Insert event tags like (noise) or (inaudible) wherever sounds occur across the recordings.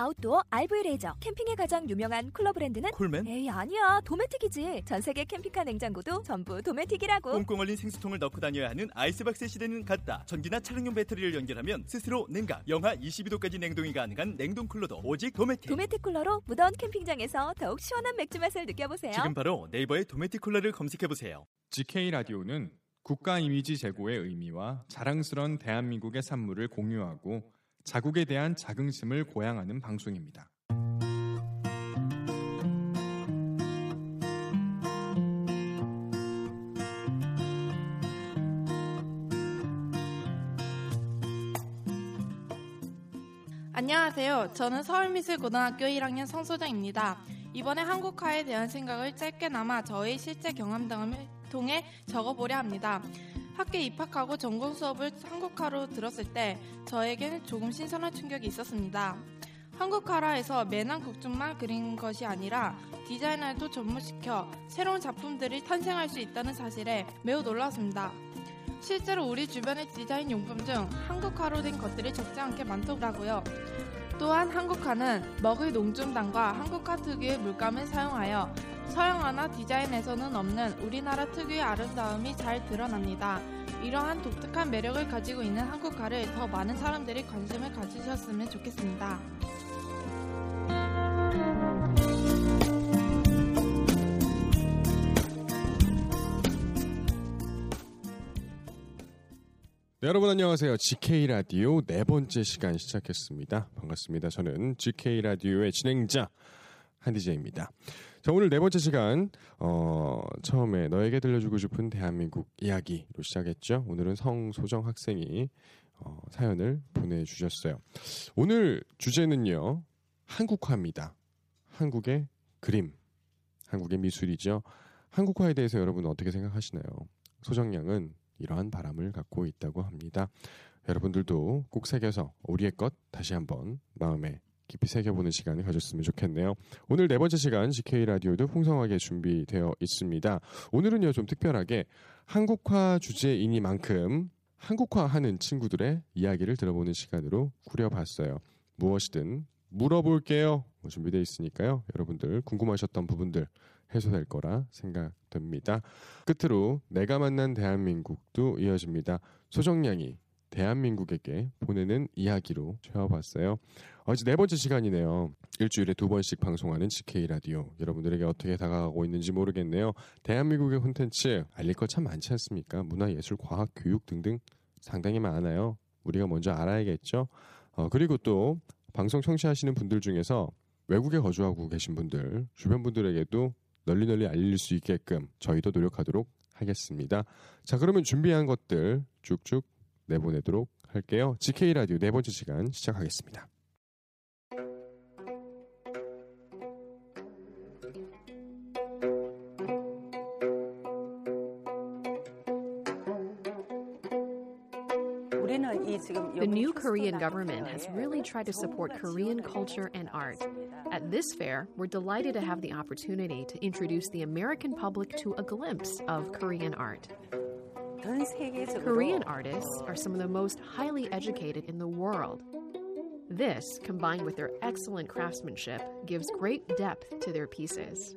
아웃도어 RV 레저 캠핑에 가장 유명한 쿨러 브랜드는 콜맨? 에이 아니야 도메틱이지 전 세계 캠핑카 냉장고도 전부 도메틱이라고 꽁꽁 얼린 생수통을 넣고 다녀야 하는 아이스박스 시대는 갔다. 전기나 차량용 배터리를 연결하면 스스로 냉각, 영하 22도까지 냉동이 가능한 냉동 쿨러도 오직 도메틱. 도메틱 쿨러로 무더운 캠핑장에서 더욱 시원한 맥주 맛을 느껴보세요 지금 바로 네이버에 도메틱 쿨러를 검색해 보세요. GK 라디오는 국가 이미지 제고의 의미와 자랑스런 대한민국의 산물을 공유하고 자국에 대한 자긍심을 고양하는 방송입니다. 안녕하세요. 저는 서울미술고등학교 1학년 성소장입니다. 이번에 한국화에 대한 생각을 짧게나마 저의 실제 경험 등을 통해 적어보려 합니다. 학교에 입학하고 전공 수업을 한국화로 들었을 때 저에게는 조금 신선한 충격이 있었습니다. 한국화라 해서 매난 국중만 그린 것이 아니라 디자이너도 접목시켜 새로운 작품들이 탄생할 수 있다는 사실에 매우 놀랐습니다. 실제로 우리 주변의 디자인 용품 중 한국화로 된 것들이 적지 않게 많더라고요. 또한 한국화는 먹의 농준당과 한국화 특유의 물감을 사용하여 서양화나 디자인에서는 없는 우리나라 특유의 아름다움이 잘 드러납니다. 이러한 독특한 매력을 가지고 있는 한국화를 더 많은 사람들이 관심을 가지셨으면 좋겠습니다. 네, 여러분 안녕하세요. GK 라디오 네 번째 시간 시작했습니다. 반갑습니다. 저는 GK 라디오의 진행자 한디제입니다. 자, 오늘 네 번째 시간 어, 처음에 너에게 들려주고 싶은 대한민국 이야기로 시작했죠. 오늘은 성소정 학생이 어, 사연을 보내주셨어요. 오늘 주제는요 한국화입니다. 한국의 그림, 한국의 미술이죠. 한국화에 대해서 여러분 어떻게 생각하시나요? 소정양은 이러한 바람을 갖고 있다고 합니다. 여러분들도 꼭 새겨서 우리의 것 다시 한번 마음에 깊이 새겨보는 시간을 가졌으면 좋겠네요. 오늘 네 번째 시간 GK 라디오도 풍성하게 준비되어 있습니다. 오늘은요 좀 특별하게 한국화 주제이니만큼 한국화하는 친구들의 이야기를 들어보는 시간으로 꾸려봤어요. 무엇이든 물어볼게요. 뭐 준비되어 있으니까요. 여러분들 궁금하셨던 부분들 해소될 거라 생각됩니다. 끝으로 내가 만난 대한민국도 이어집니다. 소정량이 대한민국에게 보내는 이야기로 채워봤어요. 어제 네 번째 시간이네요. 일주일에 두 번씩 방송하는 GK 라디오. 여러분들에게 어떻게 다가가고 있는지 모르겠네요. 대한민국의 콘텐츠 알릴 것 참 많지 않습니까? 문화, 예술, 과학, 교육 등등 상당히 많아요. 우리가 먼저 알아야겠죠. 어, 그리고 또 방송 청취하시는 분들 중에서 외국에 거주하고 계신 분들, 주변 분들에게도 널리 널리 알릴 수 있게끔 저희도 노력하도록 하겠습니다. 자, 그러면 준비한 것들 쭉쭉 내보내도록 할게요. GK 라디오 네 번째 시간 시작하겠습니다. The new Korean government has really tried to support Korean culture and art. At this fair, we're delighted to have the opportunity to introduce the American public to a glimpse of Korean art. Korean artists are some of the most highly educated in the world. This, combined with their excellent craftsmanship, gives great depth to their pieces.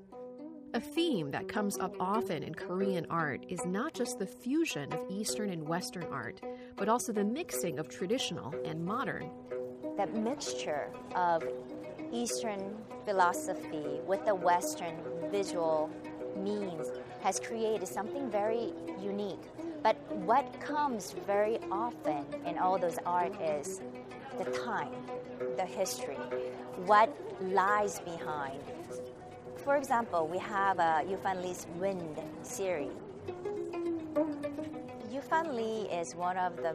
A theme that comes up often in Korean art is not just the fusion of Eastern and Western art, but also the mixing of traditional and modern. That mixture of Eastern philosophy with the Western visual means has created something very unique. But what comes very often in all those art is the time, the history, what lies behind. For example, we have uh, Yufan Li's Wind series. Yufan Li is one of the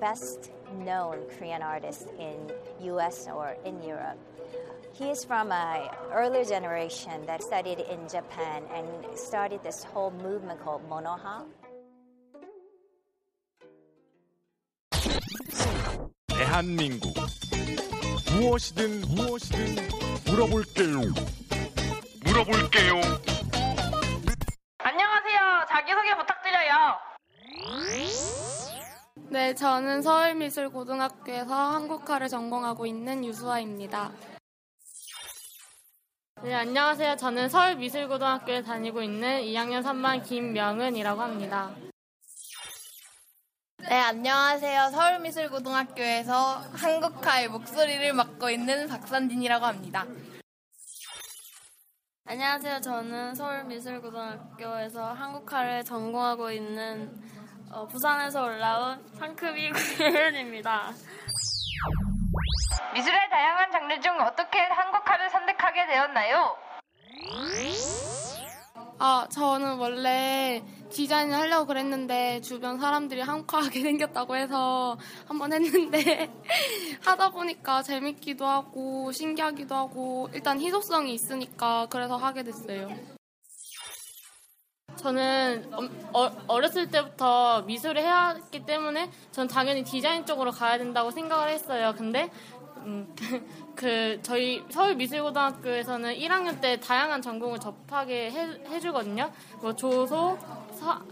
best known Korean artists in US or in Europe. He is from a earlier generation that studied in Japan and started this whole movement called Monoha. 대한민국 무엇이든 무엇이든 물어볼게요. 물어볼게요. 네, 저는 서울미술고등학교에서 한국화를 전공하고 있는 유수아입니다. 네, 안녕하세요. 저는 서울미술고등학교에 다니고 있는 2학년 3반 김명은이라고 합니다. 네, 안녕하세요. 서울미술고등학교에서 한국화의 목소리를 맡고 있는 박선진이라고 합니다. 안녕하세요. 저는 서울미술고등학교에서 한국화를 전공하고 있는 어, 부산에서 올라온 상크비 구현입니다. 미술의 다양한 장르 중 어떻게 한국화를 선택하게 되었나요? 아, 저는 원래 디자인을 하려고 그랬는데 주변 사람들이 한국화하게 (laughs) 생겼다고 해서 한번 했는데 (laughs) 하다 보니까 재밌기도 하고 신기하기도 하고 일단 희소성이 있으니까 그래서 하게 됐어요. 저는 어, 어렸을 때부터 미술을 해야 했기 때문에 전 당연히 디자인 쪽으로 가야 된다고 생각을 했어요. 근데 음, (laughs) 그 저희 서울미술고등학교에서는 1학년 때 다양한 전공을 접하게 해, 주거든요 뭐 조소,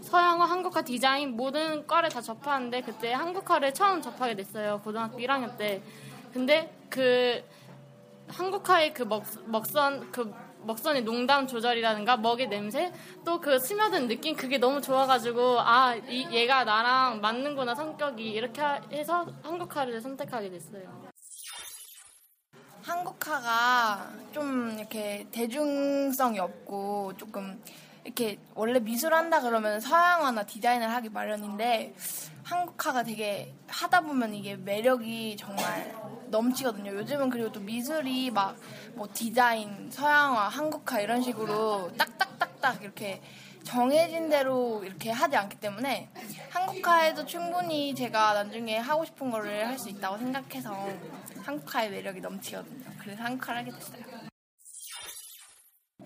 서, 양어 한국화, 디자인 모든 과를 다 접하는데 그때 한국화를 처음 접하게 됐어요. 고등학교 1학년 때. 근데 그 한국화의 그 먹, 먹선 그 먹선의 농담 조절이라든가 먹의 냄새 또 그 스며든 느낌 그게 너무 좋아가지고 아 이, 얘가 나랑 맞는구나 성격이 이렇게 해서 한국화를 선택하게 됐어요. 한국화가 좀 이렇게 대중성이 없고 조금 이렇게 원래 미술 한다 그러면 서양화나 디자인을 하기 마련인데 한국화가 되게 하다 보면 이게 매력이 정말 넘치거든요. 요즘은 그리고 또 미술이 막 뭐 디자인, 서양화, 한국화 이런 식으로 딱딱딱딱 이렇게 정해진 대로 이렇게 하지 않기 때문에 한국화에도 충분히 제가 나중에 하고 싶은 거를 할 수 있다고 생각해서 한국화의 매력이 넘치거든요. 그래서 한국화를 하게 됐어요.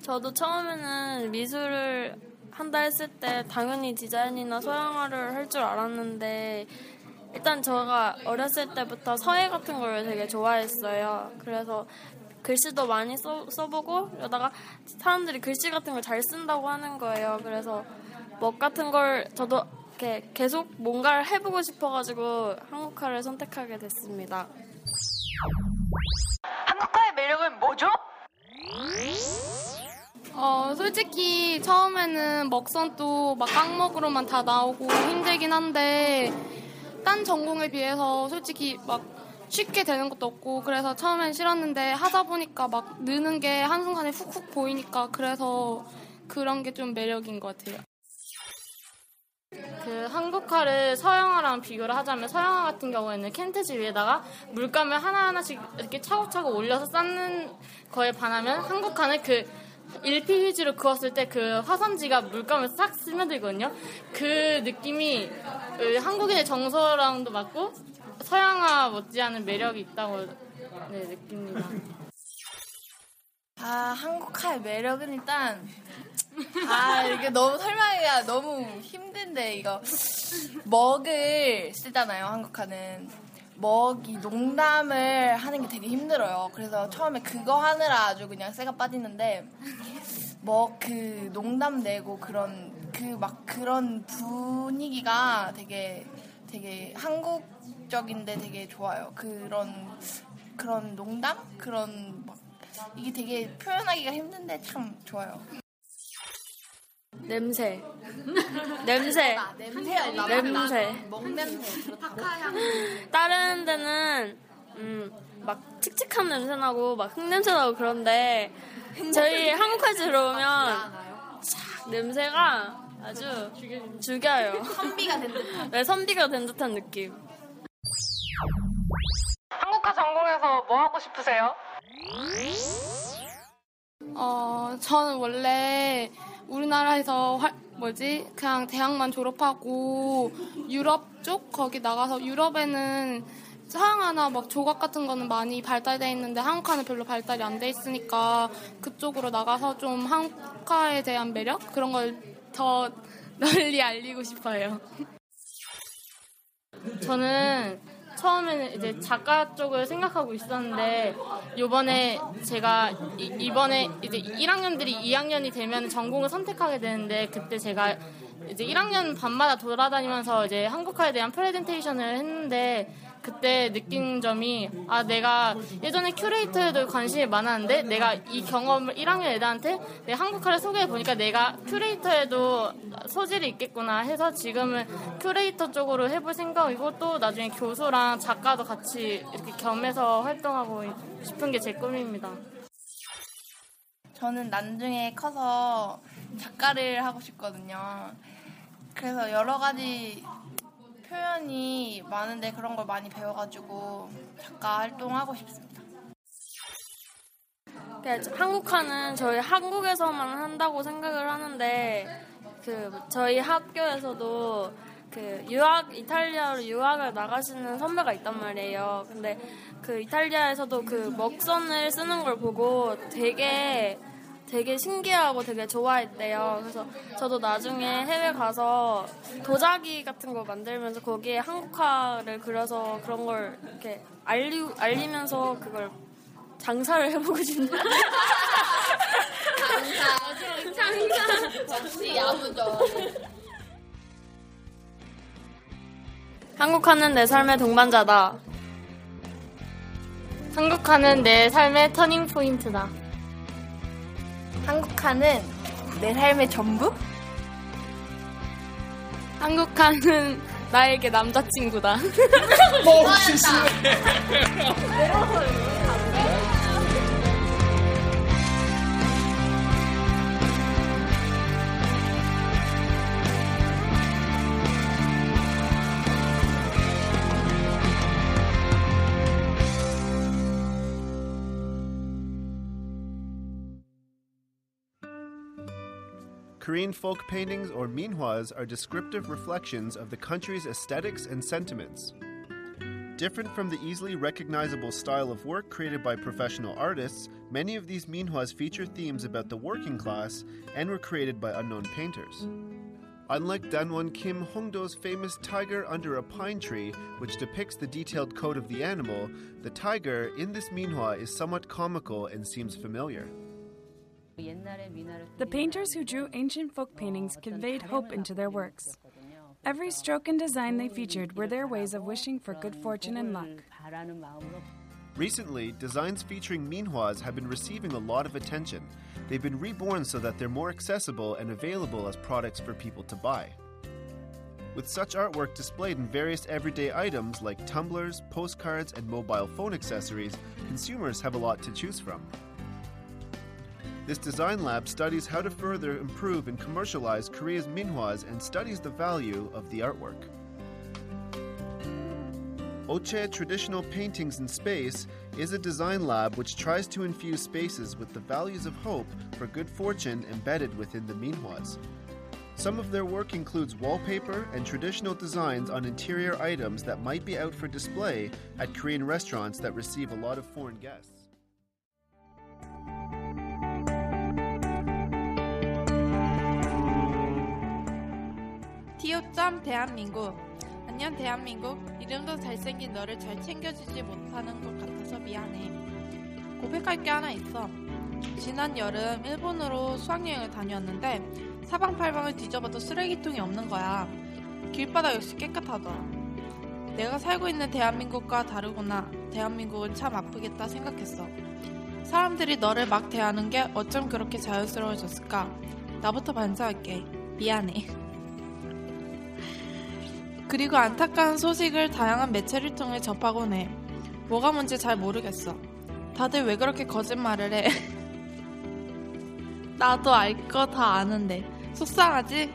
저도 처음에는 미술을 한다 했을 때 당연히 디자인이나 서양화를 할 줄 알았는데 일단 제가 어렸을 때부터 서예 같은 걸 되게 좋아했어요. 그래서 글씨도 많이 써, 써보고 그러다가 사람들이 글씨 같은 걸 잘 쓴다고 하는 거예요. 그래서 먹 같은 걸 저도 이렇게 계속 뭔가를 해보고 싶어가지고 한국화를 선택하게 됐습니다. 한국화의 매력은 뭐죠? 어, 솔직히 처음에는 먹선도 막 깡먹으로만 다 나오고 힘들긴 한데 딴 전공에 비해서 솔직히 막 쉽게 되는 것도 없고 그래서 처음엔 싫었는데 하다 보니까 막 느는 게 한순간에 훅훅 보이니까 그래서 그런 게 좀 매력인 것 같아요. 그 한국화를 서양화랑 비교를 하자면 서양화 같은 경우에는 캔트지 위에다가 물감을 하나하나씩 이렇게 차곡차곡 올려서 쌓는 거에 반하면 한국화는 그 일피 휴지로 그었을 때 그 화선지가 물감을 싹 스며들거든요. 그 느낌이 그 한국인의 정서랑도 맞고 서양화 못지않은 매력이 있다고 네, 느낍니다. 아, 한국화의 매력은 일단 아, 이게 너무 설명하기가 너무 힘든데 이거 먹을 쓰잖아요, 한국화는. 먹이 농담을 하는 게 되게 힘들어요. 그래서 처음에 그거 하느라 아주 그냥 쇠가 빠지는데 먹그 농담 내고 그런 그 막 그런 분위기가 되게 되게 한국적인데 되게 좋아요. 그런 그런 농담 그런 막 이게 되게 표현하기가 힘든데 참 좋아요. (laughs) 냄새. 냄새. 냄새. 냄새. 먹 냄새. 다른 데는 음, 막 칙칙한 냄새 나고 막 흙냄새 나고 그런데 저희 한국까지 들어오면 촥 냄새가 아주 죽여요. 선비가 된 듯한. 네, 선비가 된 듯한 느낌. 한국화 전공해서 뭐 하고 싶으세요? 어, 저는 원래 우리나라에서 화, 뭐지? 그냥 대학만 졸업하고 유럽 쪽? 거기 나가서 유럽에는 서양화나 막 조각 같은 거는 많이 발달돼 있는데 한국화는 별로 발달이 안 돼 있으니까 그쪽으로 나가서 좀 한국화에 대한 매력? 그런 걸 더 (laughs) 널리 알리고 싶어요. 저는 처음에는 이제 작가 쪽을 생각하고 있었는데 요번에 제가 이, 번에 이제 1학년들이 2학년이 되면 전공을 선택하게 되는데 그때 제가 이제 1학년 반마다 돌아다니면서 이제 한국화에 대한 프레젠테이션을 했는데 그때 느낀 점이 아 내가 예전에 큐레이터에도 관심이 많았는데 내가 이 경험을 1학년 애들한테 내 한국화를 소개해 보니까 내가 큐레이터에도 소질이 있겠구나 해서 지금은 큐레이터 쪽으로 해볼 생각이고 또 나중에 교수랑 작가도 같이 이렇게 겸해서 활동하고 싶은 게 제 꿈입니다. 저는 나중에 커서 작가를 하고 싶거든요. 그래서 여러 가지 표현이 많은데 그런 걸 많이 배워가지고 작가 활동하고 싶습니다. 한국화는 저희 한국에서만 한다고 생각을 하는데 그 저희 학교에서도 그 유학 이탈리아로 유학을 나가시는 선배가 있단 말이에요. 근데 그 이탈리아에서도 그 먹선을 쓰는 걸 보고 되게 되게 신기하고 되게 좋아했대요. 그래서 저도 나중에 해외 가서 도자기 같은 거 만들면서 거기에 한국화를 그려서 그런 걸 이렇게 알리, 알리면서 그걸 장사를 해보고 싶네요. 장사. 장사. 역시 야무져. 한국화는 내 삶의 동반자다. 한국화는 내 삶의 터닝 포인트다. 한국화는 내 삶의 전부? 한국화는 나에게 남자친구다. 뭐, 실수 (laughs) Korean folk paintings or minhwas are descriptive reflections of the country's aesthetics and sentiments. Different from the easily recognizable style of work created by professional artists, many of these minhwas feature themes about the working class and were created by unknown painters. Unlike Danwon Kim Hongdo's famous tiger under a pine tree, which depicts the detailed coat of the animal, the tiger in this minhwa is somewhat comical and seems familiar. The painters who drew ancient folk paintings conveyed hope into their works. Every stroke and design they featured were their ways of wishing for good fortune and luck. Recently, designs featuring minhwas have been receiving a lot of attention. They've been reborn so that they're more accessible and available as products for people to buy. With such artwork displayed in various everyday items like tumblers, postcards, and mobile phone accessories, consumers have a lot to choose from. This design lab studies how to further improve and commercialize Korea's minhwas and studies the value of the artwork. Oche Traditional Paintings in Space is a design lab which tries to infuse spaces with the values of hope for good fortune embedded within the minhwas. Some of their work includes wallpaper and traditional designs on interior items that might be out for display at Korean restaurants that receive a lot of foreign guests. 티오점 대한민국. 안녕 대한민국. 이름도 잘생긴 너를 잘 챙겨주지 못하는 것 같아서 미안해. 고백할 게 하나 있어. 지난 여름 일본으로 수학여행을 다녀왔는데 사방팔방을 뒤져봐도 쓰레기통이 없는 거야. 길바닥 역시 깨끗하더라 내가 살고 있는 대한민국과 다르구나. 대한민국은 참 아프겠다 생각했어. 사람들이 너를 막 대하는 게 어쩜 그렇게 자연스러워졌을까? 나부터 반성할게. 미안해 그리고 안타까운 소식을 다양한 매체를 통해 접하곤 해. 뭐가 뭔지 잘 모르겠어. 다들 왜 그렇게 거짓말을 해? (laughs) 나도 알 거 다 아는데. 속상하지?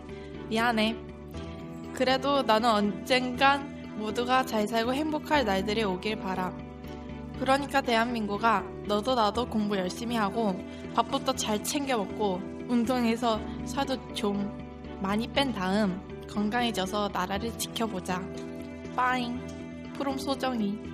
미안해. 그래도 나는 언젠간 모두가 잘 살고 행복할 날들이 오길 바라. 그러니까 대한민국아, 너도 나도 공부 열심히 하고 밥부터 잘 챙겨 먹고 운동해서 살도 좀 많이 뺀 다음 건강해져서 나라를 지켜보자. 빠잉. 프롬 소정이.